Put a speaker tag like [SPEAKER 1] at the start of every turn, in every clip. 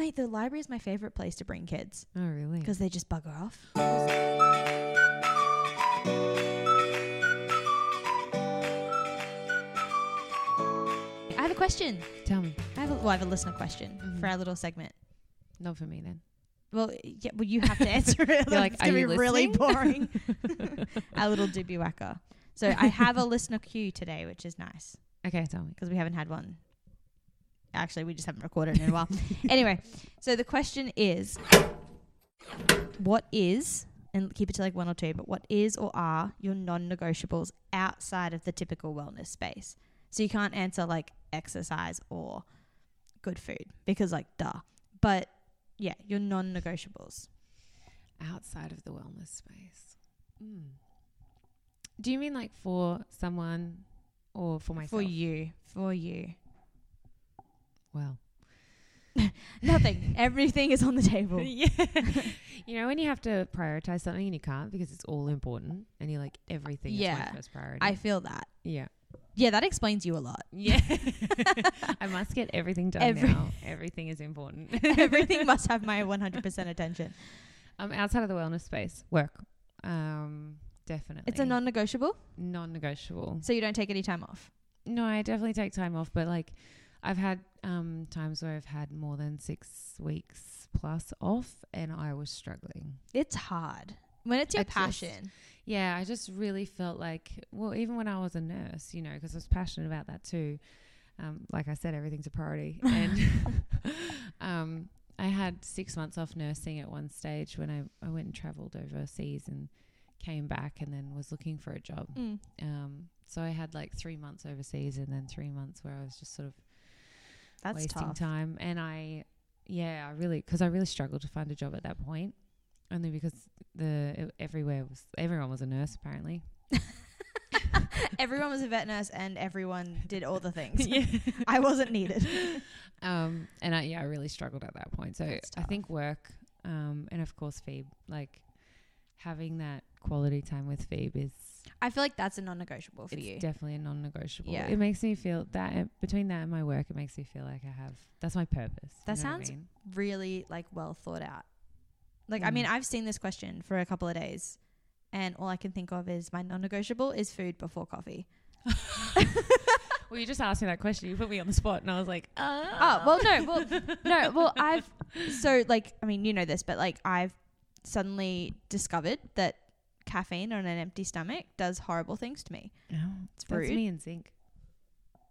[SPEAKER 1] mate, the library is my favorite place to bring kids
[SPEAKER 2] Oh, really?
[SPEAKER 1] because they just bugger off. I have a question.
[SPEAKER 2] Tell me.
[SPEAKER 1] I have a, well, I have a listener question
[SPEAKER 2] Mhm.
[SPEAKER 1] for our little segment.
[SPEAKER 2] Not for me then.
[SPEAKER 1] Well, yeah, well, you have to answer it.
[SPEAKER 2] You're like,
[SPEAKER 1] it's
[SPEAKER 2] "Are
[SPEAKER 1] gonna
[SPEAKER 2] you
[SPEAKER 1] be really boring. our little doobie whacker. So I have a listener cue today, which is nice
[SPEAKER 2] Okay, tell me.
[SPEAKER 1] because we haven't had one. Actually, we just haven't recorded in a while. anyway, so the question is, what is and keep it to like one or two, but what is or are your non-negotiables outside of the typical wellness space? So you can't answer like exercise or good food because like duh. But yeah, your non-negotiables.
[SPEAKER 2] Outside of the wellness space. Mm. Do you mean like for someone or for myself?
[SPEAKER 1] For you, for you.
[SPEAKER 2] Well.
[SPEAKER 1] Nothing. Everything is on the table.
[SPEAKER 2] yeah. you know when you have to prioritize something and you can't because it's all important and you're like everything is
[SPEAKER 1] Yeah.
[SPEAKER 2] my first priority.
[SPEAKER 1] I feel that.
[SPEAKER 2] yeah.
[SPEAKER 1] Yeah, that explains you a lot.
[SPEAKER 2] Yeah. I must get everything done
[SPEAKER 1] Every-
[SPEAKER 2] now. Everything is important.
[SPEAKER 1] Everything must have my 100% attention.
[SPEAKER 2] Um, outside of the wellness space, work. Um, definitely.
[SPEAKER 1] It's a non-negotiable,
[SPEAKER 2] non-negotiable.
[SPEAKER 1] so you don't take any time off.
[SPEAKER 2] No, I definitely take time off, but like I've had um times where I've had more than six weeks plus off, and I was struggling.
[SPEAKER 1] It's hard when it's your
[SPEAKER 2] I just-
[SPEAKER 1] passion.
[SPEAKER 2] Yeah, I just really felt like, well, even when I was a nurse, you know, because I was passionate about that too. Um, like I said, everything's a priority, and um, I had six months off nursing at one stage when I, I went and travelled overseas and came back, and then was looking for a job.
[SPEAKER 1] Mm.
[SPEAKER 2] Um, so I had like three months overseas, and then three months where I was just sort of
[SPEAKER 1] That's
[SPEAKER 2] wasting
[SPEAKER 1] tough.
[SPEAKER 2] time. And I, yeah, I really, because I really struggled to find a job at that point, only because the e- everywhere was everyone was a nurse apparently.
[SPEAKER 1] everyone was a vet nurse and everyone did all the things.
[SPEAKER 2] yeah.
[SPEAKER 1] I wasn't needed.
[SPEAKER 2] Um, and I, yeah, I really struggled at that point. So I think work, um, and of course Phoebe, like having that quality time with Phoebe is
[SPEAKER 1] I feel like that's a non-negotiable for
[SPEAKER 2] it's
[SPEAKER 1] you.
[SPEAKER 2] definitely a non-negotiable.
[SPEAKER 1] Yeah.
[SPEAKER 2] It makes me feel that uh, between that and my work, it makes me feel like I have that's my purpose.
[SPEAKER 1] That
[SPEAKER 2] you know what I
[SPEAKER 1] sounds
[SPEAKER 2] mean?
[SPEAKER 1] really like well thought out. Like I
[SPEAKER 2] Mm.
[SPEAKER 1] mean, I've seen this question for a couple of days, and all I can think of is my non-negotiable is food before coffee.
[SPEAKER 2] Well, you just asked me that question. You put me on the spot, and I was like,
[SPEAKER 1] Oh well, no, well, no, well, I've so like I mean, you know this, but like I've suddenly discovered that caffeine on an empty stomach does horrible things to me.
[SPEAKER 2] No,
[SPEAKER 1] It's
[SPEAKER 2] that's me and zinc.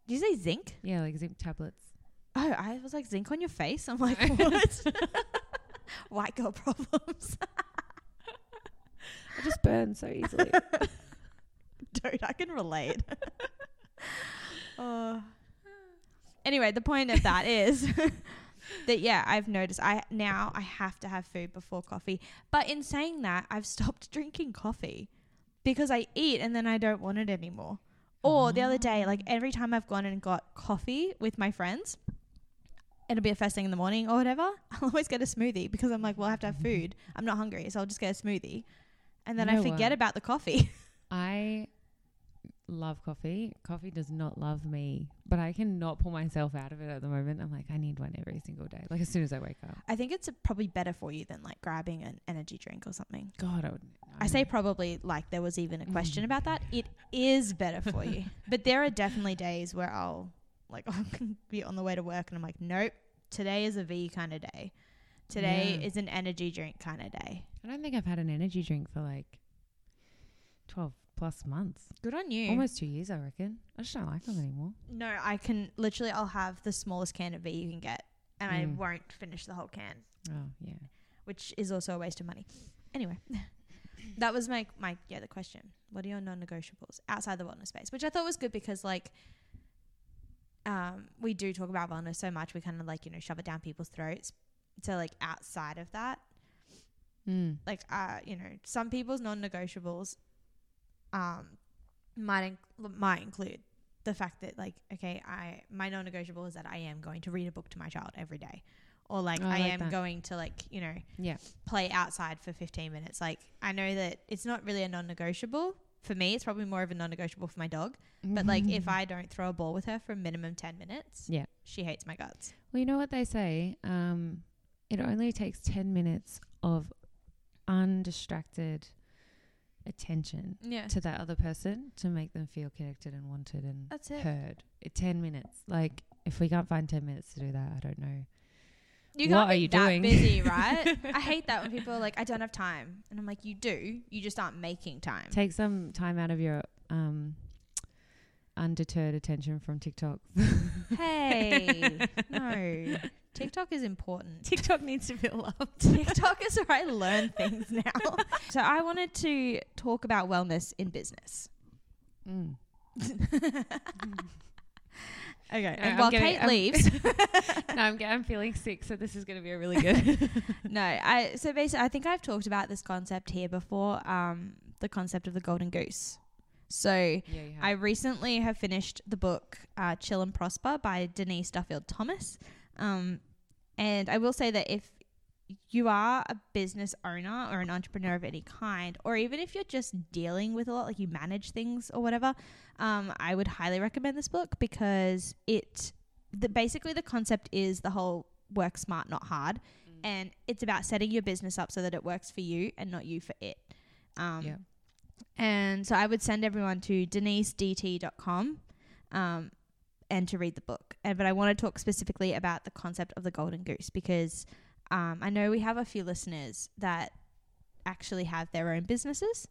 [SPEAKER 1] Did you say zinc?
[SPEAKER 2] Yeah, like zinc tablets.
[SPEAKER 1] Oh, I was like zinc on your face. I'm like, what? White girl problems.
[SPEAKER 2] I just burn so easily.
[SPEAKER 1] Dude, I can relate. oh. Anyway, the point of that is that yeah, I've noticed I now I have to have food before coffee. But in saying that, I've stopped drinking coffee because I eat and then I don't want it anymore. Or the other day, like ah. every time I've gone and got coffee with my friends, it'll be a first thing in the morning or whatever. I'll always get a smoothie because I'm like, well, I have to have mm-hmm. food. I'm not hungry, so I'll just get a smoothie. And then
[SPEAKER 2] You
[SPEAKER 1] I forget
[SPEAKER 2] what?
[SPEAKER 1] about the coffee.
[SPEAKER 2] I love coffee. Coffee does not love me, but I cannot pull myself out of it at the moment. I'm like, I need one every single day. Like as soon as I wake up.
[SPEAKER 1] I think it's probably better for you than like grabbing an energy drink or something.
[SPEAKER 2] God, I would.
[SPEAKER 1] I say probably like there was even a question about that. It is better for you. But there are definitely days where I'll like I'll be on the way to work and I'm like, nope, today is a V kind of day. Today
[SPEAKER 2] Yeah.
[SPEAKER 1] is an energy drink kind of day.
[SPEAKER 2] I don't think I've had an energy drink for like twelve plus months,
[SPEAKER 1] Good on you.
[SPEAKER 2] almost two years. I reckon. I just don't like them anymore.
[SPEAKER 1] No, I can literally I'll have the smallest can of V you can get and I
[SPEAKER 2] Mm.
[SPEAKER 1] won't finish the whole can,
[SPEAKER 2] Oh yeah.
[SPEAKER 1] which is also a waste of money. Anyway, that was my my yeah the question. What are your non-negotiables outside the wellness space? Which I thought was good because like um we do talk about wellness so much we kind of like you know shove it down people's throats. So like outside of that,
[SPEAKER 2] Mm.
[SPEAKER 1] like uh you know some people's non-negotiables um might inc- might include the fact that like okay I my non-negotiable is that I am going to read a book to my child every day or like
[SPEAKER 2] Oh, I
[SPEAKER 1] I,
[SPEAKER 2] like
[SPEAKER 1] am
[SPEAKER 2] that.
[SPEAKER 1] going to like you know
[SPEAKER 2] Yeah.
[SPEAKER 1] play outside for 15 minutes like I know that it's not really a non-negotiable for me it's probably more of a non-negotiable for my dog but like if I don't throw a ball with her for a minimum 10 minutes
[SPEAKER 2] Yeah.
[SPEAKER 1] she hates my guts
[SPEAKER 2] Well, you know what they say. Um, it only takes 10 minutes of undistracted attention
[SPEAKER 1] Yeah.
[SPEAKER 2] to that other person to make them feel connected and wanted and
[SPEAKER 1] That's it.
[SPEAKER 2] heard. It, 10 minutes. Like, if we can't find 10 minutes to do that, I don't know.
[SPEAKER 1] You
[SPEAKER 2] What
[SPEAKER 1] can't
[SPEAKER 2] are
[SPEAKER 1] be
[SPEAKER 2] you
[SPEAKER 1] that
[SPEAKER 2] doing?
[SPEAKER 1] busy, right? I hate that when people are like, I don't have time. And I'm like, you do. You just aren't making time.
[SPEAKER 2] Take some time out of your um, undeterred attention from TikTok.
[SPEAKER 1] hey, no. TikTok is important.
[SPEAKER 2] TikTok needs to feel loved.
[SPEAKER 1] TikTok is where I learn things now. so I wanted to talk about wellness in business.
[SPEAKER 2] Mm.
[SPEAKER 1] Okay. And
[SPEAKER 2] I'm
[SPEAKER 1] while
[SPEAKER 2] getting-
[SPEAKER 1] Kate
[SPEAKER 2] I'm-
[SPEAKER 1] leaves,
[SPEAKER 2] no, I'm, I'm feeling sick, so this is going to be a really good.
[SPEAKER 1] no, I so basically I think I've talked about this concept here before. Um, the concept of the golden goose. So
[SPEAKER 2] yeah.
[SPEAKER 1] I recently have finished the book uh, Chill and Prosper by Denise Duffield Thomas. Um, and I will say that if you are a business owner or an entrepreneur of any kind, or even if you're just dealing with a lot, like you manage things or whatever, um, I would highly recommend this book because it, the, basically, the concept is the whole work smart, not hard. And it's about setting your business up so that it works for you and not you for it. Um,
[SPEAKER 2] Yeah.
[SPEAKER 1] And so I would send everyone to denisedt.com um, and to read the book. And but I want to talk specifically about the concept of the golden goose because um, I know we have a few listeners that actually have their own businesses.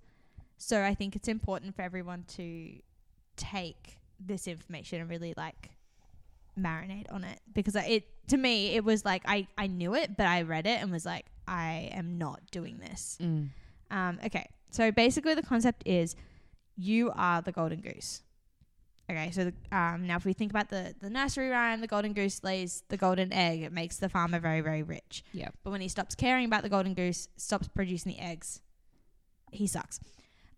[SPEAKER 1] So I think it's important for everyone to take this information and really like marinate on it because I- it to me it was like I I knew it but I read it and was like I am not doing this.
[SPEAKER 2] Mm.
[SPEAKER 1] Um, okay, so basically the concept is you are the golden goose. Okay, so the, um, now if we think about the the nursery rhyme, the golden goose lays the golden egg. It makes the farmer very very rich.
[SPEAKER 2] Yeah.
[SPEAKER 1] But when he stops caring about the golden goose, stops producing the eggs, he sucks.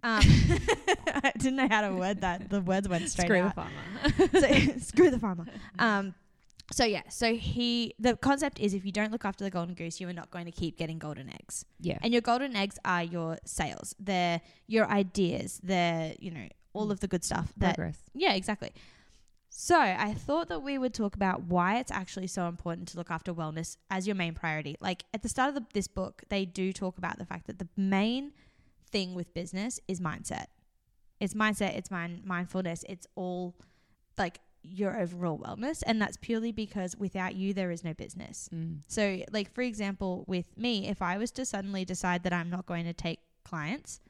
[SPEAKER 1] Um, I didn't know how to word that. The words went straight
[SPEAKER 2] Screw
[SPEAKER 1] out
[SPEAKER 2] the farmer.
[SPEAKER 1] so screw the farmer. Um, so yeah, so he the concept is if you don't look after the golden goose, you are not going to keep getting golden eggs.
[SPEAKER 2] yeah.
[SPEAKER 1] And your golden eggs are your sales. They're your ideas. They're you know all of the good stuff. That
[SPEAKER 2] Progress.
[SPEAKER 1] yeah, exactly. So I thought that we would talk about why it's actually so important to look after wellness as your main priority. Like at the start of the, this book, they do talk about the fact that the main thing with business is mindset. It's mindset. It's mind mindfulness. It's all like your overall wellness, and that's purely because without you, there is no business.
[SPEAKER 2] Mm.
[SPEAKER 1] So, like for example, with me, if I was to suddenly decide that I'm not going to take clients,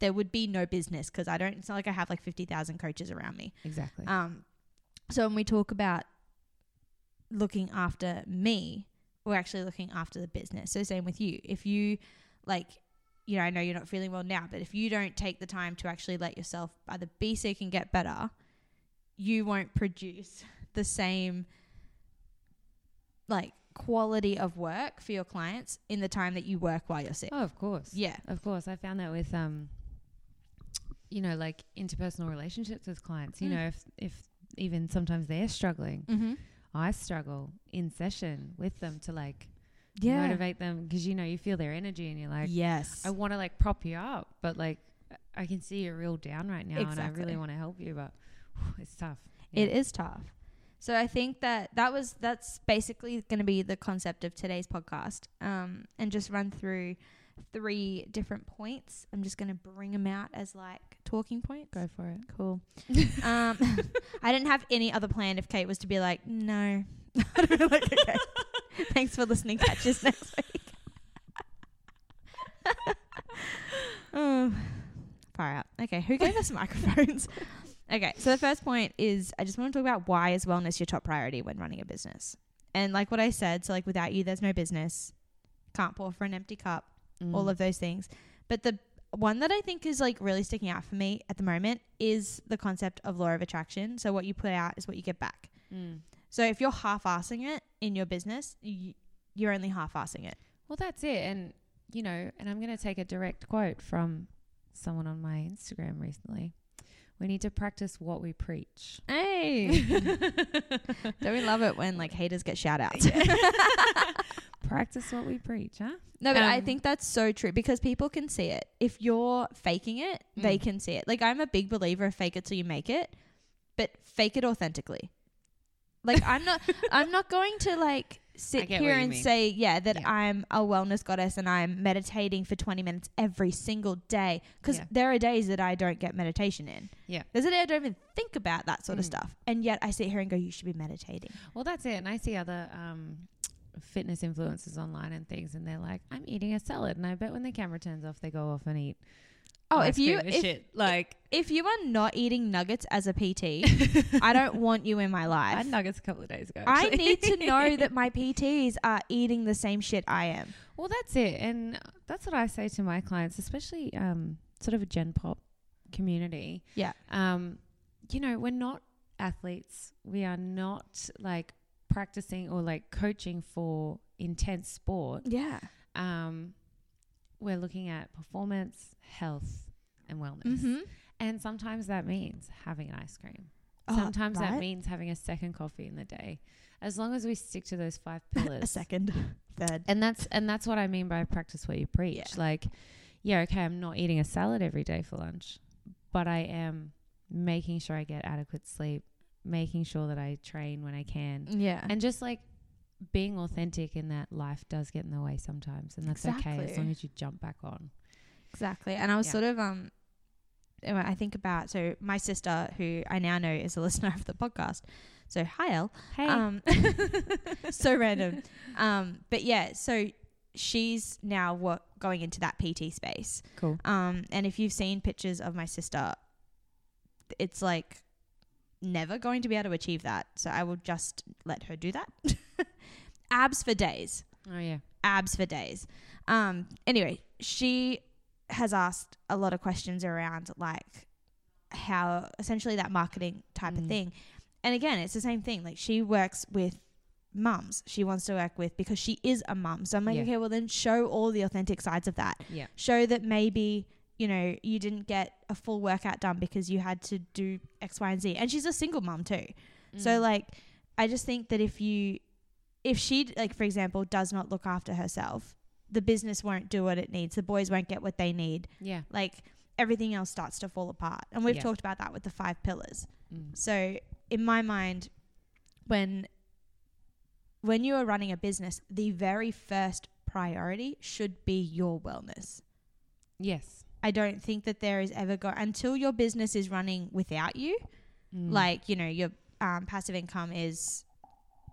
[SPEAKER 1] there would be no business because I don't. It's not like I have like fifty thousand coaches around me.
[SPEAKER 2] Exactly.
[SPEAKER 1] Um, so when we talk about looking after me, we're actually looking after the business. So same with you. If you like, you know, I know you're not feeling well now, but if you don't take the time to actually let yourself either be sick and get better, you won't produce the same like quality of work for your clients in the time that you work while you're sick.
[SPEAKER 2] oh, of course.
[SPEAKER 1] Yeah.
[SPEAKER 2] Of course. I found that with um you know, like interpersonal relationships with clients. You
[SPEAKER 1] Mm.
[SPEAKER 2] know, if if even sometimes they're struggling,
[SPEAKER 1] Mm-hmm.
[SPEAKER 2] I struggle in session with them to like
[SPEAKER 1] Yeah.
[SPEAKER 2] motivate them because you know you feel their energy and you're like,
[SPEAKER 1] yes.
[SPEAKER 2] I want to like prop you up, but like I can see you're real down right now, and I really want to help you, but it's tough.
[SPEAKER 1] It is tough. So I think that that was that's basically going to be the concept of today's podcast, um, and just run through three different points. I'm just going to bring them out as like talking points.
[SPEAKER 2] Go for it.
[SPEAKER 1] Cool. um, I didn't have any other plan if Kate was to be like, no. Like, okay. Thanks for listening. Catch us next week. oh, far out. Okay, who gave us microphones? Okay, so the first point is I just want to talk about why is wellness your top priority when running a business? And like what I said, so like without you, there's no business. Can't pour for an empty cup
[SPEAKER 2] Mm.
[SPEAKER 1] all of those things. But the one that I think is like really sticking out for me at the moment is the concept of law of attraction. So what you put out is what you get back.
[SPEAKER 2] Mm.
[SPEAKER 1] So if you're half-assing it in your business, you, you're only half-assing it.
[SPEAKER 2] Well, that's it. And, you know, and I'm going to take a direct quote from someone on my Instagram recently. We need to practice what we preach.
[SPEAKER 1] Hey, don't we love it when like haters get shout outs?
[SPEAKER 2] practice what we preach, huh?
[SPEAKER 1] No, but I
[SPEAKER 2] Um,
[SPEAKER 1] think that's so true because people can see it. If you're faking it, they
[SPEAKER 2] Mm.
[SPEAKER 1] can see it. Like I'm a big believer of fake it till you make it, but fake it authentically. Like I'm not I'm not going to like sit here and
[SPEAKER 2] mean.
[SPEAKER 1] say, yeah, that
[SPEAKER 2] Yeah.
[SPEAKER 1] I'm a wellness goddess and I'm meditating for 20 minutes every single day. Because
[SPEAKER 2] Yeah.
[SPEAKER 1] there are days that I don't get meditation in.
[SPEAKER 2] Yeah.
[SPEAKER 1] There's a day I don't even think about that sort of
[SPEAKER 2] Mm.
[SPEAKER 1] stuff. And yet I sit here and go, you should be meditating.
[SPEAKER 2] Well, that's it. And I see other um, fitness influencers online and things, and they're like, "I'm eating a salad," and I bet when the camera turns off, they go off and eat.
[SPEAKER 1] Oh, if you if,
[SPEAKER 2] shit like
[SPEAKER 1] if you are not eating nuggets as a PT, I don't want you in my life.
[SPEAKER 2] I had nuggets a couple of days ago.
[SPEAKER 1] I need to know that my PTs are eating the same shit I am.
[SPEAKER 2] Well, that's it, and that's what I say to my clients, especially um, sort of a Gen Pop community.
[SPEAKER 1] Yeah.
[SPEAKER 2] Um, you know, we're not athletes. We are not like practicing or like coaching for intense sport.
[SPEAKER 1] Yeah.
[SPEAKER 2] Um, we're looking at performance, health, and wellness.
[SPEAKER 1] Mm-hmm.
[SPEAKER 2] And sometimes that means having an ice cream.
[SPEAKER 1] Oh,
[SPEAKER 2] Sometimes that means having a second coffee in the day. As long as we stick to those five pillars.
[SPEAKER 1] a second, third.
[SPEAKER 2] And that's and that's what I mean by practice what you preach.
[SPEAKER 1] Yeah.
[SPEAKER 2] Like, yeah, okay, I'm not eating a salad every day for lunch, but I am making sure I get adequate sleep, making sure that I train when I can.
[SPEAKER 1] Yeah.
[SPEAKER 2] And just like being authentic in that life does get in the way sometimes. And that's okay as long as you jump back on.
[SPEAKER 1] Exactly. And I was
[SPEAKER 2] Yeah.
[SPEAKER 1] sort of um I think about so my sister who I now know is a listener of the podcast. So hi Elle.
[SPEAKER 2] Hey.
[SPEAKER 1] Um so random. Um but yeah, so she's now what going into that PT space.
[SPEAKER 2] cool.
[SPEAKER 1] Um and if you've seen pictures of my sister it's like never going to be able to achieve that. So I will just let her do that. Abs for days
[SPEAKER 2] Oh yeah.
[SPEAKER 1] abs for days. Um, anyway, she has asked a lot of questions around like how essentially that marketing type of
[SPEAKER 2] Mm.
[SPEAKER 1] thing. And again, it's the same thing. Like she works with mums. She wants to work with because she is a mum. So I'm like,
[SPEAKER 2] Yeah.
[SPEAKER 1] okay, well then show all the authentic sides of that.
[SPEAKER 2] Yeah.
[SPEAKER 1] Show that maybe you know you didn't get a full workout done because you had to do X, Y, and Z. And she's a single mum too.
[SPEAKER 2] Mm.
[SPEAKER 1] So like I just think that if you if she like for example does not look after herself, the business won't do what it needs. The boys won't get what they need.
[SPEAKER 2] Yeah.
[SPEAKER 1] Like everything else starts to fall apart. And we've
[SPEAKER 2] Yeah.
[SPEAKER 1] talked about that with the five pillars.
[SPEAKER 2] Mm.
[SPEAKER 1] So in my mind when when you are running a business, the very first priority should be your wellness.
[SPEAKER 2] Yes.
[SPEAKER 1] I don't think that there is ever go until your business is running without you
[SPEAKER 2] Mm.
[SPEAKER 1] like you know your um, passive income is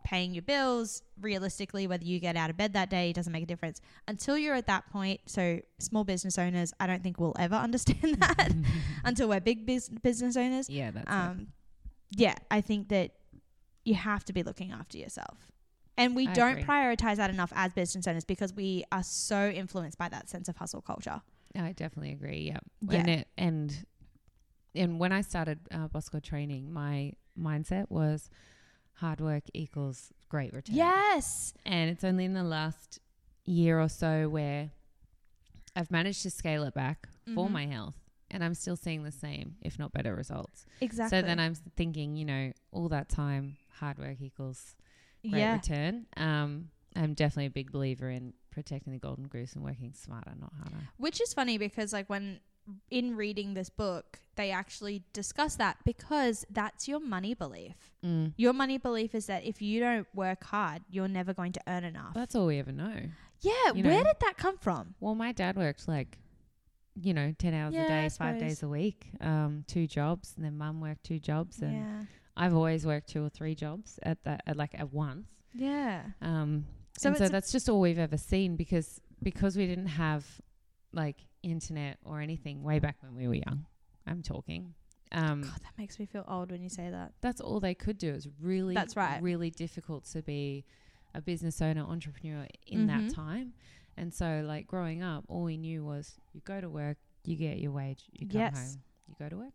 [SPEAKER 1] paying your bills realistically whether you get out of bed that day doesn't make a difference until you're at that point so small business owners i don't think will ever understand that until we're big bus- business owners
[SPEAKER 2] yeah, that's it.
[SPEAKER 1] um, yeah i think that you have to be looking after yourself and we
[SPEAKER 2] I
[SPEAKER 1] don't
[SPEAKER 2] agree.
[SPEAKER 1] prioritize that enough as business owners because we are so influenced by that sense of hustle culture
[SPEAKER 2] I definitely agree. Yeah.
[SPEAKER 1] Yeah.
[SPEAKER 2] And it, and and when I started uh, Bosco training, my mindset was hard work equals great return.
[SPEAKER 1] yes
[SPEAKER 2] And it's only in the last year or so where I've managed to scale it back for
[SPEAKER 1] Mhm.
[SPEAKER 2] my health, and I'm still seeing the same, if not better, results.
[SPEAKER 1] exactly
[SPEAKER 2] So then I'm thinking, you know, all that time, hard work equals great
[SPEAKER 1] yeah
[SPEAKER 2] return. Um, I'm definitely a big believer in protecting the golden goose and working smarter, not harder.
[SPEAKER 1] Which is funny because like when in reading this book, they actually discuss that because that's your money belief.
[SPEAKER 2] Mm.
[SPEAKER 1] Your money belief is that if you don't work hard, you're never going to earn enough.
[SPEAKER 2] That's all we ever know.
[SPEAKER 1] yeah,
[SPEAKER 2] you
[SPEAKER 1] where
[SPEAKER 2] know.
[SPEAKER 1] did that come from?
[SPEAKER 2] Well, my dad worked like, you know, 10 hours
[SPEAKER 1] Yeah,
[SPEAKER 2] a day, five days a week, um, two jobs. And then mum worked two jobs. And
[SPEAKER 1] Yeah.
[SPEAKER 2] I've always worked two or three jobs at that, at like at once.
[SPEAKER 1] Yeah.
[SPEAKER 2] Um,
[SPEAKER 1] So
[SPEAKER 2] and so that's just all we've ever seen because, because we didn't have like internet or anything way back when we were young. I'm talking. Um,
[SPEAKER 1] God, that makes me feel old when you say that.
[SPEAKER 2] that's all they could do. It's really,
[SPEAKER 1] That's right.
[SPEAKER 2] really difficult to be a business owner, entrepreneur in
[SPEAKER 1] Mhm.
[SPEAKER 2] that time. And so, like growing up, all we knew was you go to work, you get your wage, you come
[SPEAKER 1] Yes.
[SPEAKER 2] home, you go to work,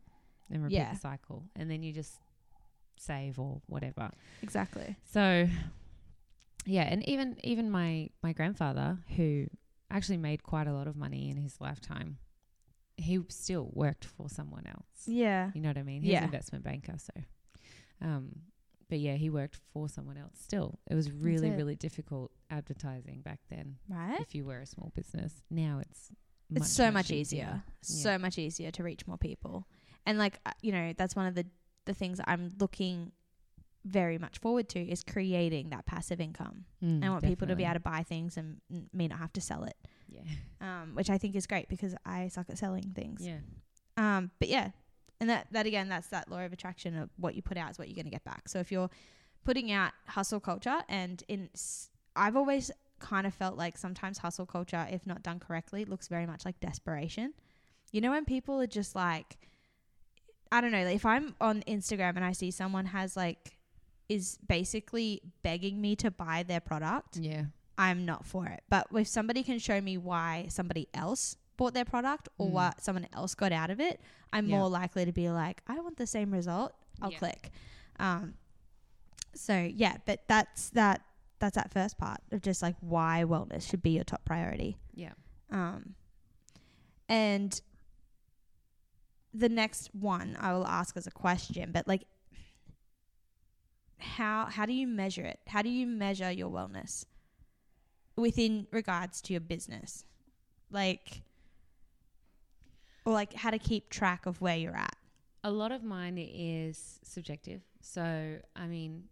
[SPEAKER 2] and repeat
[SPEAKER 1] Yeah.
[SPEAKER 2] the cycle, and then you just save or whatever.
[SPEAKER 1] Exactly.
[SPEAKER 2] So, yeah, and even even my my grandfather, who actually made quite a lot of money in his lifetime, he still worked for someone else.
[SPEAKER 1] Yeah.
[SPEAKER 2] You know what I mean? He's
[SPEAKER 1] Yeah.
[SPEAKER 2] an investment banker, so. Um, but yeah, he worked for someone else. Still, it was really,
[SPEAKER 1] it.
[SPEAKER 2] really difficult advertising back then.
[SPEAKER 1] Right?
[SPEAKER 2] If you were a small business, now it's
[SPEAKER 1] it's so much easier. So much easier to reach more people. And like uh, you know, that's one of the the things I'm looking very much forward to is creating that passive income.
[SPEAKER 2] Mm,
[SPEAKER 1] I want people to be able to buy things and n- me not have to sell it,
[SPEAKER 2] Yeah.
[SPEAKER 1] um, which I think is great because I suck at selling things.
[SPEAKER 2] Yeah.
[SPEAKER 1] Um, but yeah, and that that again, that's that law of attraction of what you put out is what you're going to get back. So if you're putting out hustle culture, and in, s- I've always kind of felt like sometimes hustle culture, if not done correctly, looks very much like desperation. You know when people are just like, I don't know, like if I'm on Instagram and I see someone has like is basically begging me to buy their product,
[SPEAKER 2] Yeah.
[SPEAKER 1] I'm not for it. But if somebody can show me why somebody else bought their product or
[SPEAKER 2] Mm.
[SPEAKER 1] what someone else got out of it, I'm
[SPEAKER 2] Yeah.
[SPEAKER 1] more likely to be like, I want the same result. I'll
[SPEAKER 2] Yeah.
[SPEAKER 1] click. Um, so yeah, but that's that. That's that first part of just like why wellness should be your top priority.
[SPEAKER 2] Yeah.
[SPEAKER 1] Um, and the next one I will ask as a question, but like, how how do you measure it? How do you measure your wellness within regards to your business, like, or like how to keep track of where you're at?
[SPEAKER 2] A lot of mine is subjective. So, I mean,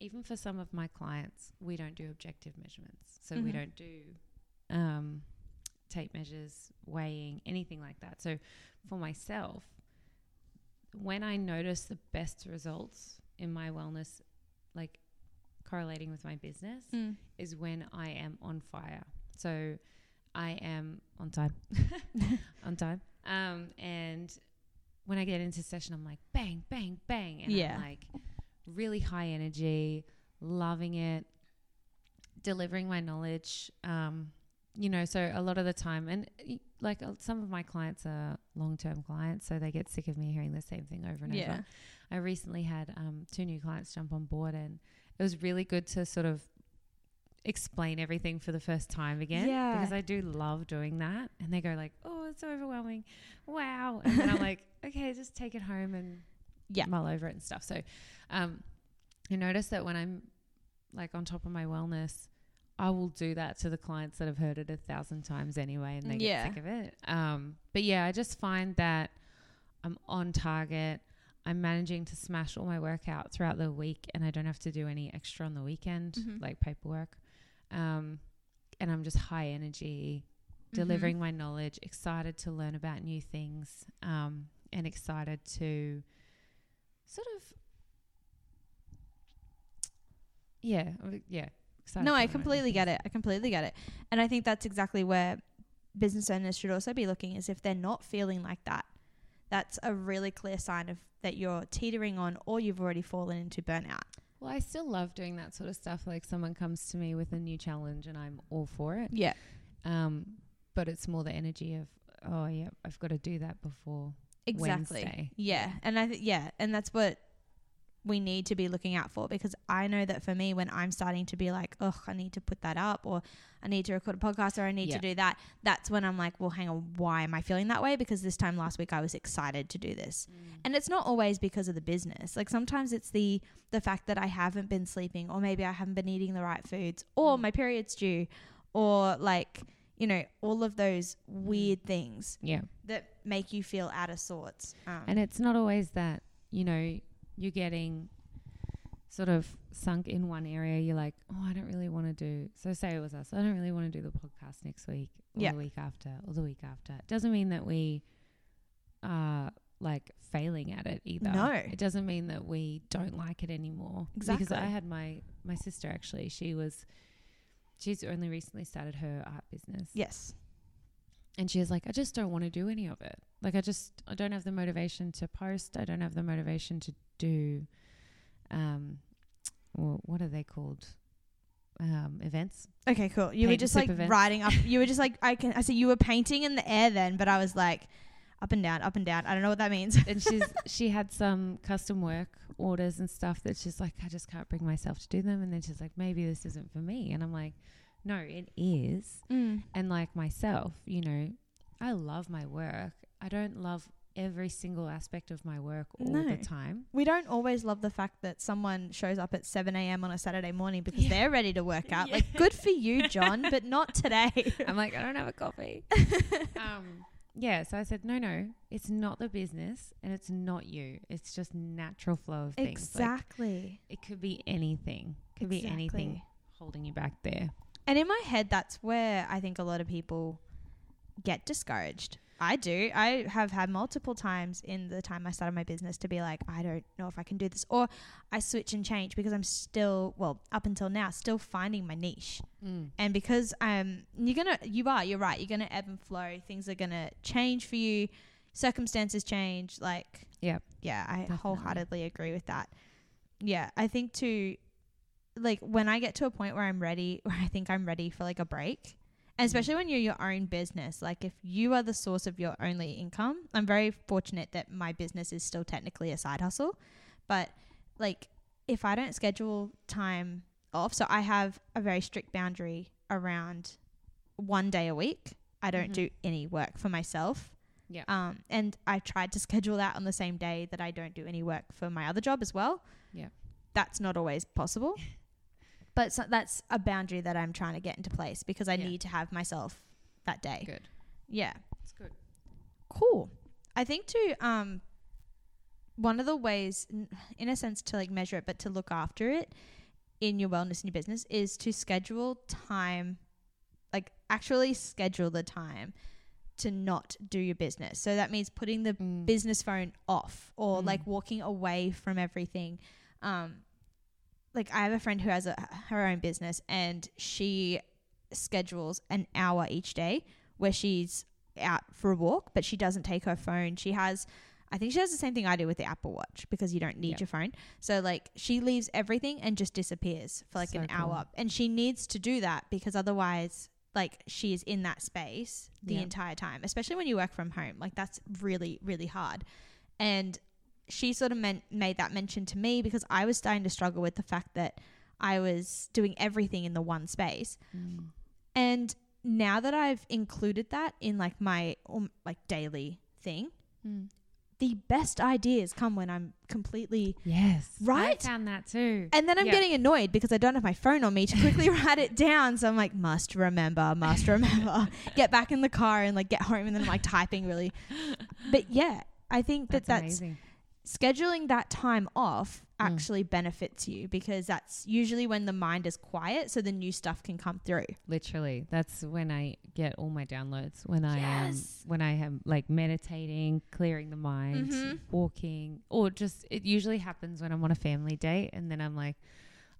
[SPEAKER 2] even for some of my clients, we don't do objective measurements. So, we
[SPEAKER 1] Mhm.
[SPEAKER 2] don't do um, tape measures, weighing, anything like that. So, for myself, when I notice the best results in my wellness, like correlating with my business, is when I am on fire. So I am on time, on time. Um, and when I get into session, I'm like bang, bang, bang, and
[SPEAKER 1] Yeah.
[SPEAKER 2] I'm like really high energy, loving it, delivering my knowledge. Um, you know, so a lot of the time, and like uh, some of my clients are long term clients, so they get sick of me hearing the same thing over and over. I recently had um, two new clients jump on board, and it was really good to sort of explain everything for the first time again.
[SPEAKER 1] Yeah.
[SPEAKER 2] Because I do love doing that. And they go like, "Oh, it's so overwhelming! Wow!" And then I'm like, "Okay, just take it home and
[SPEAKER 1] Yeah.
[SPEAKER 2] mull over it and stuff." So, um, I notice that when I'm like on top of my wellness. I will do that to the clients that have heard it a thousand times anyway, and they
[SPEAKER 1] Yeah.
[SPEAKER 2] get sick of it. Um, but yeah, I just find that I'm on target. I'm managing to smash all my work out throughout the week, and I don't have to do any extra on the weekend,
[SPEAKER 1] Mhm.
[SPEAKER 2] like paperwork. Um, and I'm just high energy,
[SPEAKER 1] Mm-hmm.
[SPEAKER 2] delivering my knowledge, excited to learn about new things, um, and excited to sort of, yeah, uh, yeah. Excited
[SPEAKER 1] No, I
[SPEAKER 2] learn about new
[SPEAKER 1] completely get it. I completely get it. And I think that's exactly where business owners should also be looking is if they're not feeling like that. That's a really clear sign of that you're teetering on or you've already fallen into burnout.
[SPEAKER 2] Well, I still love doing that sort of stuff. Like someone comes to me with a new challenge, and I'm all for it.
[SPEAKER 1] Yeah.
[SPEAKER 2] Um, but it's more the energy of, oh yeah, I've got to do that before
[SPEAKER 1] Exactly.
[SPEAKER 2] Wednesday.
[SPEAKER 1] Yeah. And I think yeah, and that's what we need to be looking out for because I know that for me when I'm starting to be like, "Oh, I need to put that up or I need to record a podcast or I need
[SPEAKER 2] Yeah.
[SPEAKER 1] to do that." That's when I'm like, "Well, hang on, why am I feeling that way?" Because this time last week I was excited to do this. And it's not always because of the business. Like sometimes it's the the fact that I haven't been sleeping or maybe I haven't been eating the right foods or
[SPEAKER 2] Mm.
[SPEAKER 1] my period's due or like, you know, all of those weird things
[SPEAKER 2] Yeah.
[SPEAKER 1] that make you feel out of sorts. Um,
[SPEAKER 2] And it's not always that, you know, you're getting sort of sunk in one area. You're like, oh, I don't really want to do. So, say it was us. I don't really want to do the podcast next week or
[SPEAKER 1] Yeah.
[SPEAKER 2] the week after or the week after. It doesn't mean that we are like failing at it either.
[SPEAKER 1] No.
[SPEAKER 2] It doesn't mean that we don't like it anymore.
[SPEAKER 1] Exactly.
[SPEAKER 2] Because I had my, my sister actually, she was, she's only recently started her art business.
[SPEAKER 1] yes.
[SPEAKER 2] And she was like, I just don't want to do any of it. Like, I just, I don't have the motivation to post. I don't have the motivation to do, um, well, what are they called? Um, events.
[SPEAKER 1] Okay, cool. You were just like
[SPEAKER 2] events.
[SPEAKER 1] riding up. You were just like I can. I see you were painting in the air then, but I was like up and down, up and down. I don't know what that means.
[SPEAKER 2] And she's, she had some custom work orders and stuff that she's like, I just can't bring myself to do them. And then she's like, maybe this isn't for me. And I'm like, no, it is.
[SPEAKER 1] Mm.
[SPEAKER 2] And like myself, you know, I love my work. I don't love every single aspect of my work all
[SPEAKER 1] No.
[SPEAKER 2] the time.
[SPEAKER 1] We don't always love the fact that someone shows up at 7 a.m. on a Saturday morning because
[SPEAKER 2] Yeah.
[SPEAKER 1] they're ready to work out.
[SPEAKER 2] Yeah.
[SPEAKER 1] Like, good for you, John, but not today.
[SPEAKER 2] I'm like, I don't have a coffee. um, yeah, so I said, no, no, it's not the business and it's not you. It's just natural flow of things. Like,
[SPEAKER 1] Exactly.
[SPEAKER 2] it could be anything. Could be anything holding you back there.
[SPEAKER 1] And in my head, that's where I think a lot of people get discouraged. I do. I have had multiple times in the time I started my business to be like, I don't know if I can do this. Or I switch and change because I'm still, well, up until now, still finding my niche. And because um, you're going to, you are, you're right, you're going to ebb and flow. Things are going to change for you. Circumstances change. Like,
[SPEAKER 2] yeah,
[SPEAKER 1] yeah, I
[SPEAKER 2] Definitely.
[SPEAKER 1] wholeheartedly agree with that. Yeah, I think too, like when I get to a point where I'm ready, where I think I'm ready for like a break, especially when you're your own business, like if you are the source of your only income, I'm very fortunate that my business is still technically a side hustle, but like if I don't schedule time off, so I have a very strict boundary around one day a week. I don't
[SPEAKER 2] Mhm.
[SPEAKER 1] do any work for myself.
[SPEAKER 2] Yeah.
[SPEAKER 1] Um, and I tried to schedule that on the same day that I don't do any work for my other job as well.
[SPEAKER 2] Yeah.
[SPEAKER 1] That's not always possible. but so that's a boundary that I'm trying to get into place because I
[SPEAKER 2] Yeah.
[SPEAKER 1] need to have myself that day.
[SPEAKER 2] Good.
[SPEAKER 1] Yeah.
[SPEAKER 2] It's good.
[SPEAKER 1] Cool. I think too, um, one of the ways, n- in a sense, to like measure it, but to look after it in your wellness and your business is to schedule time, like actually schedule the time to not do your business. So that means putting the
[SPEAKER 2] Mm.
[SPEAKER 1] business phone off or
[SPEAKER 2] Mm.
[SPEAKER 1] like walking away from everything. Um, like I have a friend who has a, her own business and she schedules an hour each day where she's out for a walk, but she doesn't take her phone. She has, I think she has the same thing I do with the Apple Watch because you don't need
[SPEAKER 2] Yep.
[SPEAKER 1] your phone. So like she leaves everything and just disappears for like
[SPEAKER 2] So
[SPEAKER 1] an
[SPEAKER 2] cool.
[SPEAKER 1] hour, and she needs to do that because otherwise, like she is in that space the
[SPEAKER 2] Yep.
[SPEAKER 1] entire time, especially when you work from home. Like that's really really hard, and she sort of meant made that mention to me because I was starting to struggle with the fact that I was doing everything in the one space.
[SPEAKER 2] Mm.
[SPEAKER 1] And now that I've included that in like my um, like daily thing,
[SPEAKER 2] Mm.
[SPEAKER 1] the best ideas come when I'm completely
[SPEAKER 2] Yes.
[SPEAKER 1] Right?
[SPEAKER 2] I found that too.
[SPEAKER 1] and then I'm
[SPEAKER 2] Yeah.
[SPEAKER 1] getting annoyed because I don't have my phone on me to quickly write it down. So I'm like, must remember, must remember. get back in the car and like get home and then I'm like typing really. But yeah, I think
[SPEAKER 2] That's,
[SPEAKER 1] that that's
[SPEAKER 2] amazing.
[SPEAKER 1] Scheduling that time off
[SPEAKER 2] Mm.
[SPEAKER 1] actually benefits you because that's usually when the mind is quiet so the new stuff can come through.
[SPEAKER 2] Literally, that's when I get all my downloads. When I am when I am like meditating, clearing the mind,
[SPEAKER 1] Mhm.
[SPEAKER 2] walking, or just it usually happens when I'm on a family date, and then I'm like,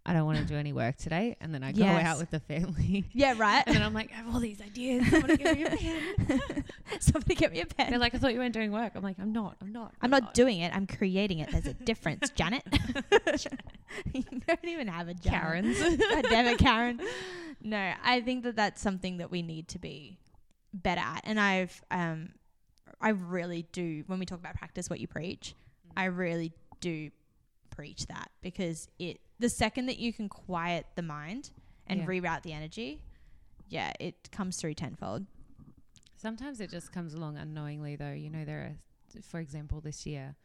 [SPEAKER 2] I don't want to do any work today, and then I go
[SPEAKER 1] Yes.
[SPEAKER 2] out with the family,
[SPEAKER 1] Yeah, right.
[SPEAKER 2] and then I'm like, I have all these ideas. Somebody give me a pen.
[SPEAKER 1] Somebody get me a pen.
[SPEAKER 2] They're like, I thought you weren't doing work. I'm like, I'm not. I'm not.
[SPEAKER 1] I'm not doing it. I'm creating it. There's a difference, Janet. you don't even have a Janet.
[SPEAKER 2] Karens.
[SPEAKER 1] God damn it, Karen. No, I think that that's something that we need to be better at. And I've, um, I really do. When we talk about practice, what you preach, I really do preach that because it. The second that you can quiet the mind and
[SPEAKER 2] Yeah.
[SPEAKER 1] reroute the energy, yeah, it comes through tenfold.
[SPEAKER 2] Sometimes it just comes along unknowingly, though. You know, there are, for example, this year,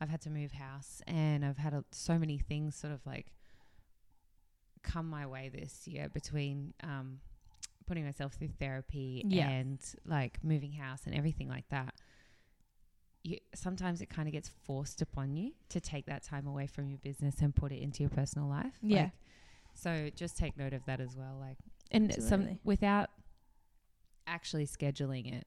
[SPEAKER 2] I've had to move house, and I've had a, so many things sort of like come my way this year between um, putting myself through therapy
[SPEAKER 1] Yeah.
[SPEAKER 2] and like moving house and everything like that. You, sometimes it kind of gets forced upon you to take that time away from your business and put it into your personal life.
[SPEAKER 1] Yeah.
[SPEAKER 2] Like, so just take note of that as well. Like, and some without actually scheduling it,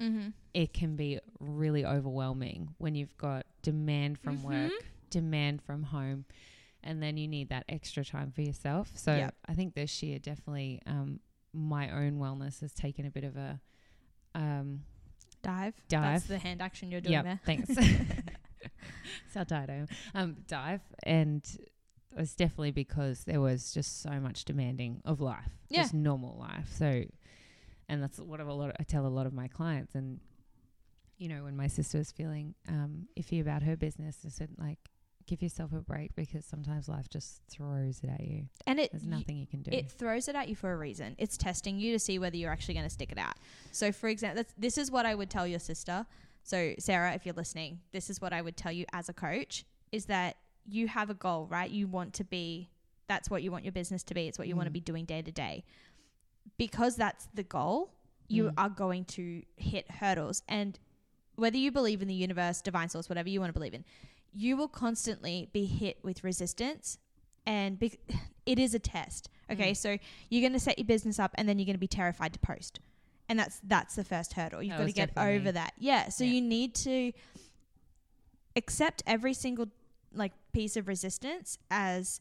[SPEAKER 1] Mm-hmm.
[SPEAKER 2] it can be really overwhelming when you've got demand from work,
[SPEAKER 1] Mhm.
[SPEAKER 2] demand from home, and then you need that extra time for yourself. So
[SPEAKER 1] Yep.
[SPEAKER 2] I think this year definitely um, my own wellness has taken a bit of a um,
[SPEAKER 1] Dive.
[SPEAKER 2] Dive.
[SPEAKER 1] That's the hand action you're doing
[SPEAKER 2] yeah,
[SPEAKER 1] there.
[SPEAKER 2] thanks. That's how tired I am. Um, dive, and it was definitely because there was just so much demanding of life,
[SPEAKER 1] Yeah.
[SPEAKER 2] just normal life. So, and that's what I've a lot. I tell a lot of my clients, and you know, when my sister was feeling um, iffy about her business, I said like, give yourself a break because sometimes life just throws it at you.
[SPEAKER 1] And it
[SPEAKER 2] There's nothing you can do.
[SPEAKER 1] It throws it at you for a reason. It's testing you to see whether you're actually going to stick it out. So, for example, that's, this is what I would tell your sister. So, Sarah, if you're listening, this is what I would tell you as a coach is that you have a goal, right? You want to be, that's what you want your business to be. It's what you want to
[SPEAKER 2] Mm.
[SPEAKER 1] be doing day to day. Because that's the goal, you
[SPEAKER 2] Mm.
[SPEAKER 1] are going to hit hurdles. And whether you believe in the universe, divine source, whatever you want to believe in, you will constantly be hit with resistance. And bec it is a test. Okay,
[SPEAKER 2] Mm.
[SPEAKER 1] so you're going to set your business up, and then you're going to be terrified to post, and that's that's the first hurdle. You've
[SPEAKER 2] That
[SPEAKER 1] got to get over
[SPEAKER 2] me.
[SPEAKER 1] that. Yeah. So
[SPEAKER 2] Yeah.
[SPEAKER 1] you need to accept every single like piece of resistance as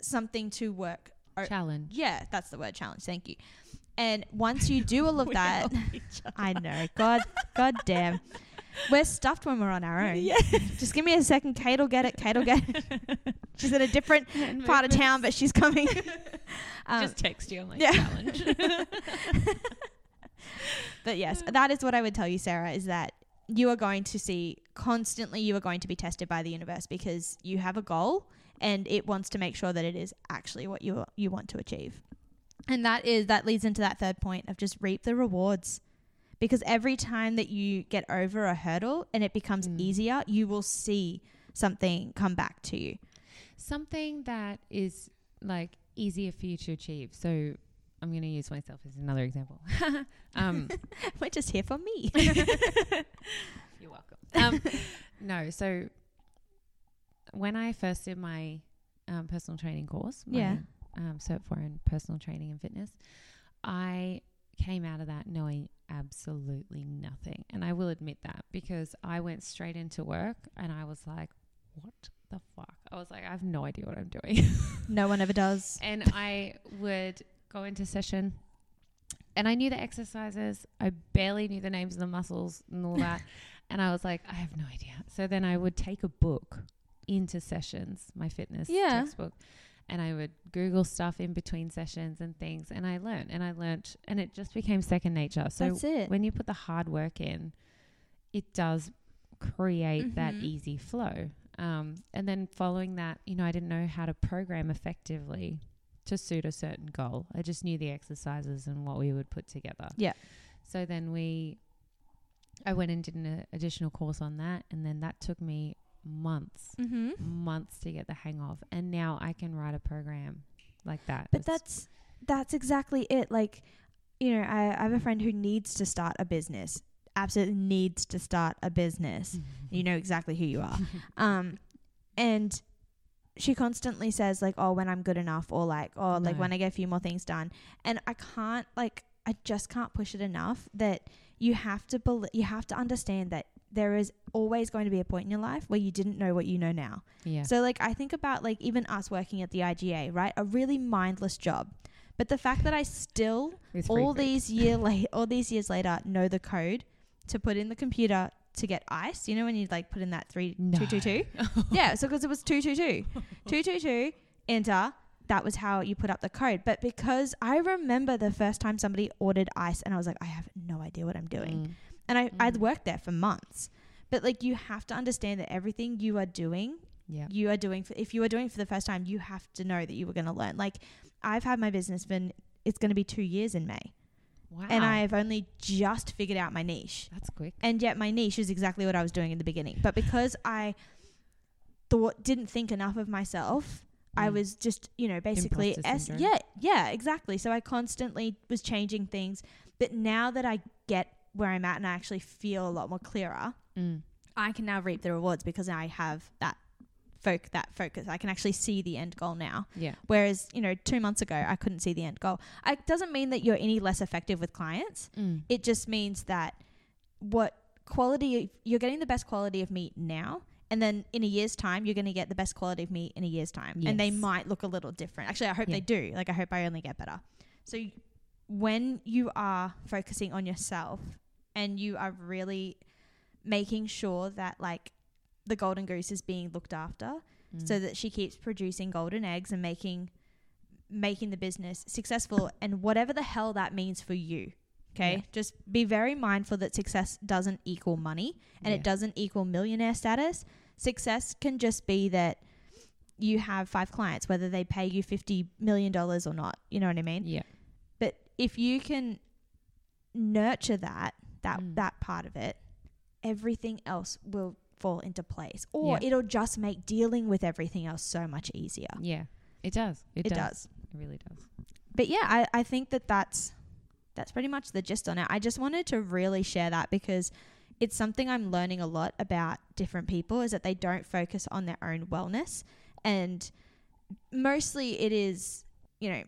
[SPEAKER 1] something to work o-
[SPEAKER 2] Challenge.
[SPEAKER 1] yeah, that's the word challenge. Thank you. And once you do all of that, I know. God, God damn. We're stuffed when we're on our own.
[SPEAKER 2] Yeah.
[SPEAKER 1] Just give me a second. Kate will get it. Kate will get it. She's in a different part of town, but she's coming. Um,
[SPEAKER 2] Just text you. I'm like
[SPEAKER 1] yeah.
[SPEAKER 2] challenge.
[SPEAKER 1] but yes, that is what I would tell you, Sarah, is that you are going to see constantly, you are going to be tested by the universe because you have a goal and it wants to make sure that it is actually what you, you want to achieve. And that is, that leads into that third point of just reap the rewards. Because every time that you get over a hurdle and it becomes
[SPEAKER 2] Mm.
[SPEAKER 1] easier, you will see something come back to you.
[SPEAKER 2] Something that is like easier for you to achieve. So I'm going to use myself as another example. um,
[SPEAKER 1] We're just here for me.
[SPEAKER 2] You're welcome. Um, no, so when I first did my um, personal training course,
[SPEAKER 1] Yeah.
[SPEAKER 2] um, Cert IV in personal training and fitness, I came out of that knowing absolutely nothing, and I will admit that because I went straight into work and I was like, "What the fuck?" I was like, "I have no idea what I'm doing."
[SPEAKER 1] no one ever does.
[SPEAKER 2] and I would go into session and I knew the exercises. I barely knew the names of the muscles and all that. and I was like, I have no idea. So then I would take a book into sessions, my fitness
[SPEAKER 1] Yeah.
[SPEAKER 2] textbook, and I would Google stuff in between sessions and things. And I learned and I learned and it just became second nature. So
[SPEAKER 1] That's it.
[SPEAKER 2] when you put the hard work in, it does create that
[SPEAKER 1] Mhm.
[SPEAKER 2] easy flow. Um, and then following that, you know, I didn't know how to program effectively to suit a certain goal. I just knew the exercises and what we would put together.
[SPEAKER 1] Yeah.
[SPEAKER 2] So then we, I went and did an additional course on that, and then that took me months,
[SPEAKER 1] Mm-hmm.
[SPEAKER 2] months to get the hang of. And now I can write a program like that.
[SPEAKER 1] But
[SPEAKER 2] It's-
[SPEAKER 1] that's that's exactly it. Like, you know, I, I have a friend who needs to start a business. Absolutely needs to start a business. You know exactly who you are. um, and she constantly says like, "Oh, when I'm good enough," or like, "Oh, like when I get a few more things done." And I can't like, I just can't push it enough that you have to bel you have to understand that there is always going to be a point in your life where you didn't know what you know now.
[SPEAKER 2] yeah.
[SPEAKER 1] So like I think about like even us working at the IGA, right? A really mindless job. But the fact that I still all these year late all these years later know the code to put in the computer to get ice. You know when you like put in that three two two two? Yeah, so because it was two two two. Two two two, enter. That was how you put up the code. But because I remember the first time somebody ordered ice and I was like, I have no idea what I'm doing.
[SPEAKER 2] Mm.
[SPEAKER 1] And I, I'd
[SPEAKER 2] Mm.
[SPEAKER 1] worked there for months. But like you have to understand that everything you are doing
[SPEAKER 2] Yeah.
[SPEAKER 1] you are doing for, if you are doing it for the first time you have to know that you were going to learn like i've had my business for it's going to be two years in may
[SPEAKER 2] Wow.
[SPEAKER 1] and i've only just figured out my niche
[SPEAKER 2] That's quick.
[SPEAKER 1] and yet my niche is exactly what i was doing in the beginning but because i thought didn't think enough of myself i
[SPEAKER 2] Mm.
[SPEAKER 1] was just you know basically s yeah yeah exactly so i constantly was changing things but now that i get where i'm at and i actually feel a lot more clearer
[SPEAKER 2] Mm.
[SPEAKER 1] I can now reap the rewards because I have that folk that focus. I can actually see the end goal now.
[SPEAKER 2] Yeah.
[SPEAKER 1] Whereas, you know, two months ago I couldn't see the end goal. It doesn't mean that you're any less effective with clients.
[SPEAKER 2] Mm.
[SPEAKER 1] It just means that what quality you're getting the best quality of meat now. And then in a year's time, you're going to get the best quality of meat in a year's time. And they might look a little different. Actually, I hope
[SPEAKER 2] Yeah.
[SPEAKER 1] they do. Like, I hope I only get better. So, when you are focusing on yourself and you are really making sure that, like, the golden goose is being looked after
[SPEAKER 2] Mm.
[SPEAKER 1] so that she keeps producing golden eggs and making making the business successful and whatever the hell that means for you okay
[SPEAKER 2] Yeah.
[SPEAKER 1] just be very mindful that success doesn't equal money and
[SPEAKER 2] Yeah.
[SPEAKER 1] it doesn't equal millionaire status success can just be that you have five clients whether they pay you 50 million dollars or not you know what i mean
[SPEAKER 2] Yeah.
[SPEAKER 1] If you can nurture that that
[SPEAKER 2] Mm.
[SPEAKER 1] that part of it everything else will fall into place or
[SPEAKER 2] Yeah.
[SPEAKER 1] it'll just make dealing with everything else so much easier
[SPEAKER 2] Yeah. It does. It,
[SPEAKER 1] it
[SPEAKER 2] does.
[SPEAKER 1] does.
[SPEAKER 2] It really does.
[SPEAKER 1] but yeah I, I think that that's that's pretty much the gist on it. I just wanted to really share that because it's something I'm learning a lot about different people is that they don't focus on their own wellness. And mostly it is, you know,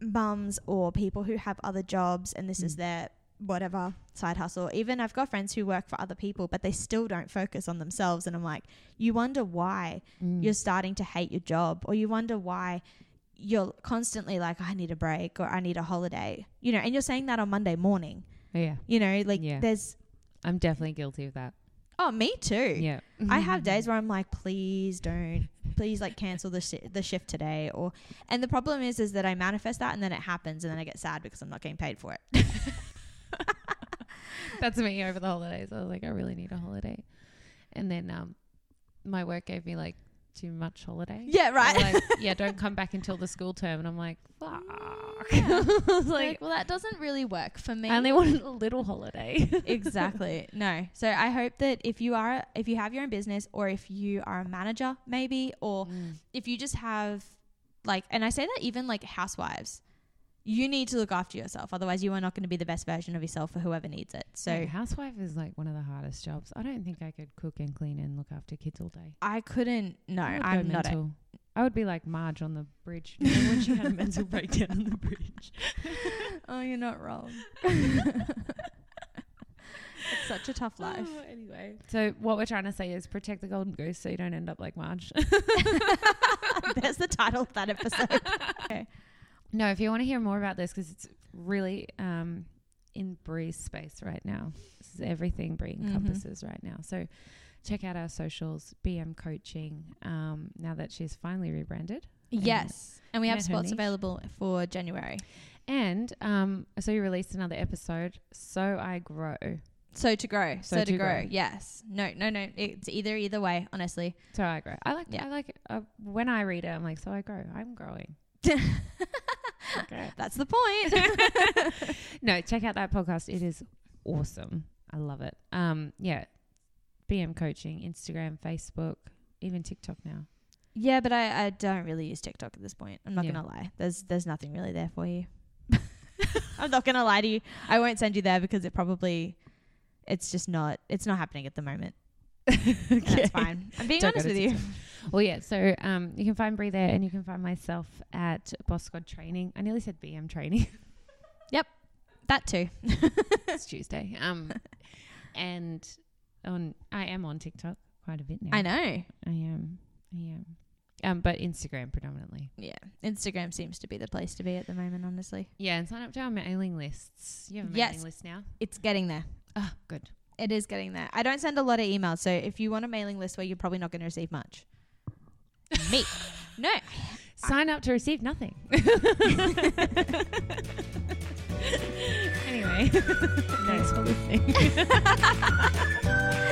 [SPEAKER 1] mums or people who have other jobs and this is
[SPEAKER 2] Mm.
[SPEAKER 1] their whatever side hustle. Even I've got friends who work for other people, but they still don't focus on themselves. And I'm like, you wonder why
[SPEAKER 2] Mm.
[SPEAKER 1] you're starting to hate your job or you wonder why you're constantly like I need a break or I need a holiday. You know, and you're saying that on Monday morning.
[SPEAKER 2] yeah,
[SPEAKER 1] You know, like
[SPEAKER 2] Yeah.
[SPEAKER 1] there's
[SPEAKER 2] I'm definitely guilty of that.
[SPEAKER 1] Oh, me too.
[SPEAKER 2] Yeah,
[SPEAKER 1] I have days where I'm like, please don't, please like cancel the shi the shift today, or and the problem is is that I manifest that and then it happens and then I get sad because I'm not getting paid for it.
[SPEAKER 2] That's me over the holidays. I was like, I really need a holiday, and then um, my work gave me like too much holiday.
[SPEAKER 1] yeah, right.
[SPEAKER 2] like, yeah, don't come back until the school term, and I'm like, fuck.
[SPEAKER 1] Yeah.
[SPEAKER 2] I was
[SPEAKER 1] like,
[SPEAKER 2] like,
[SPEAKER 1] well, that doesn't really work for me.
[SPEAKER 2] I only wanted a little holiday.
[SPEAKER 1] exactly. No. So I hope that if you are if you have your own business or if you are a manager maybe or
[SPEAKER 2] Mm.
[SPEAKER 1] if you just have like and I say that even like housewives you need to look after yourself otherwise you are not going to be the best version of yourself for whoever needs it. So
[SPEAKER 2] housewife is like one of the hardest jobs. I don't think I could cook and clean and look after kids all day.
[SPEAKER 1] I couldn't no,
[SPEAKER 2] I would
[SPEAKER 1] I'm not a.
[SPEAKER 2] I would be like Marge on the bridge when she had a mental breakdown on the bridge.
[SPEAKER 1] Oh, you're not wrong. it's such a tough oh, life.
[SPEAKER 2] Oh, anyway, so what we're trying to say is protect the golden goose so you don't end up like Marge.
[SPEAKER 1] There's the title of that episode.
[SPEAKER 2] No, if you want to hear more about this, because it's really um, in Bree's space right now. This is everything Bree
[SPEAKER 1] Mhm.
[SPEAKER 2] encompasses right now. So check out our socials, BM Coaching. Um, now that she's finally rebranded,
[SPEAKER 1] Yes. And we have spots available for January.
[SPEAKER 2] and um, so you released another episode. So I grow.
[SPEAKER 1] So to grow. So,
[SPEAKER 2] So
[SPEAKER 1] to,
[SPEAKER 2] to
[SPEAKER 1] grow.
[SPEAKER 2] grow.
[SPEAKER 1] Yes. No, no, no. It's either either way, honestly.
[SPEAKER 2] So I grow. I like.
[SPEAKER 1] Yeah.
[SPEAKER 2] I like. Uh, when I read it, I'm like, so I grow. I'm growing. Okay.
[SPEAKER 1] That's the point.
[SPEAKER 2] no, check out that podcast. It is awesome. I love it. Um, yeah, BM coaching, Instagram, Facebook, even TikTok now.
[SPEAKER 1] yeah, but I, I don't really use TikTok at this point. I'm not
[SPEAKER 2] Yeah.
[SPEAKER 1] gonna lie. There's there's nothing really there for you. I'm not gonna lie to you. I won't send you there because it probably it's just not it's not happening at the moment. And that's fine. I'm being
[SPEAKER 2] Don't
[SPEAKER 1] honest with you.
[SPEAKER 2] Well, yeah. So um, you can find Bree there, and you can find myself at Boss Squad Training. I nearly said BM Training.
[SPEAKER 1] Yep, that too.
[SPEAKER 2] it's Tuesday. Um, and on I am on TikTok quite a bit now.
[SPEAKER 1] I know.
[SPEAKER 2] I am. I am. Um, but Instagram predominantly.
[SPEAKER 1] Yeah. Instagram seems to be the place to be at the moment, honestly.
[SPEAKER 2] Yeah, and sign up to our mailing lists. You have a
[SPEAKER 1] Yes.
[SPEAKER 2] mailing list now.
[SPEAKER 1] It's getting there.
[SPEAKER 2] Oh, good.
[SPEAKER 1] It is getting there. I don't send a lot of emails, so if you want a mailing list where you're probably not going to receive much, me. No.
[SPEAKER 2] Sign up to receive nothing. anyway, thanks for listening.